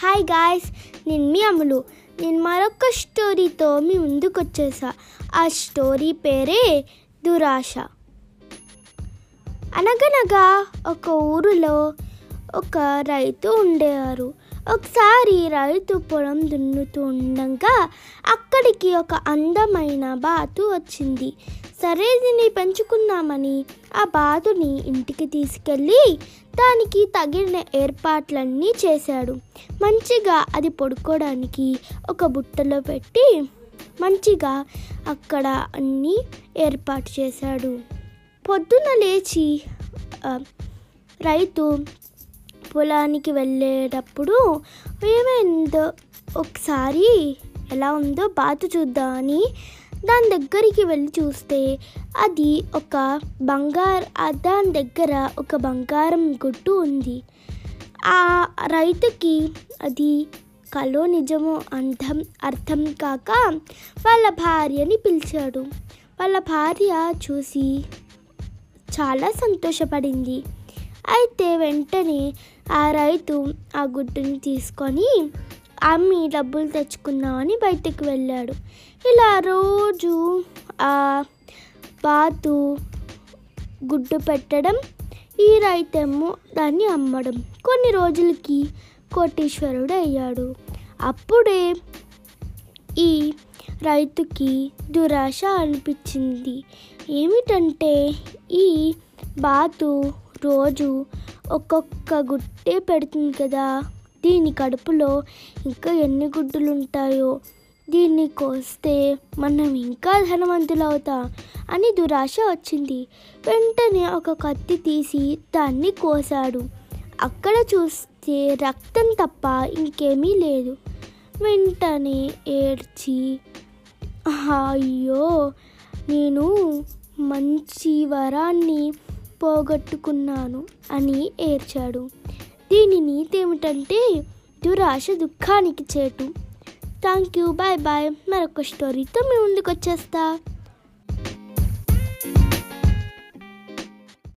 Hi guys నేను మీ అమ్ములు నేను మరొక స్టోరీతో మీ ముందుకు వచ్చేసా ఆ స్టోరీ పేరే దురాశ. అనగనగా ఒక ఊరిలో ఒక రైతు ఉండేవారు. ఒకసారి రైతు పొలం దున్నుతూ ఉండగా అక్కడికి ఒక అందమైన బాతు వచ్చింది. సరే దీన్ని పెంచుకుందామని ఆ బాతుని ఇంటికి తీసుకెళ్ళి దానికి తగిన ఏర్పాట్లన్నీ చేశాడు. మంచిగా అది పడుకోవడానికి ఒక బుట్టలో పెట్టి మంచిగా అక్కడ అన్నీ ఏర్పాటు చేశాడు. పొద్దున లేచి రైతు పొలానికి వెళ్ళేటప్పుడు ఏమైందో ఒకసారి ఎలా ఉందో బాతు చూద్దామని దాని దగ్గరికి వెళ్ళి చూస్తే అది ఒక బంగారు దాని దగ్గర ఒక బంగారం గుట్టు ఉంది. ఆ రైతుకి అది కలో నిజమో అర్థం అర్థం కాక వాళ్ళ భార్యని పిలిచాడు. వాళ్ళ భార్య చూసి చాలా సంతోషపడింది. అయితే వెంటనే ఆ రైతు ఆ గుడ్డుని తీసుకొని అమ్మి డబ్బులు తెచ్చుకుందామని బయటకు వెళ్ళాడు. ఇలా రోజు ఆ బాతు గుడ్డు పెట్టడం ఈ రైతేమో దాన్ని అమ్మడం. కొన్ని రోజులకి కోటీశ్వరుడు అయ్యాడు అప్పుడే ఈ రైతుకి దురాశ అనిపించింది. ఏమిటంటే ఈ బాతు రోజు ఒక్కొక్క గుడ్డే పెడుతుంది కదా. దీని కడుపులో ఇంకా ఎన్ని గుడ్డులు ఉంటాయో దీన్ని కోస్తే మనం ఇంకా ధనవంతులు అవుతాం అని దురాశ వచ్చింది. వెంటనే ఒక కత్తి తీసి దాన్ని కోసాడు. అక్కడ చూస్తే రక్తం తప్ప ఇంకేమీ లేదు. వెంటనే ఏడ్చి అయ్యో నేను మంచి వరాన్ని పోగొట్టుకున్నాను అని ఏర్చాడు దీని నీతి ఏమిటంటే దురాశ దుఃఖానికి చేటు. థ్యాంక్ యూ బాయ్ బాయ్ మరొక స్టోరీతో మీ ముందుకు వచ్చేస్తా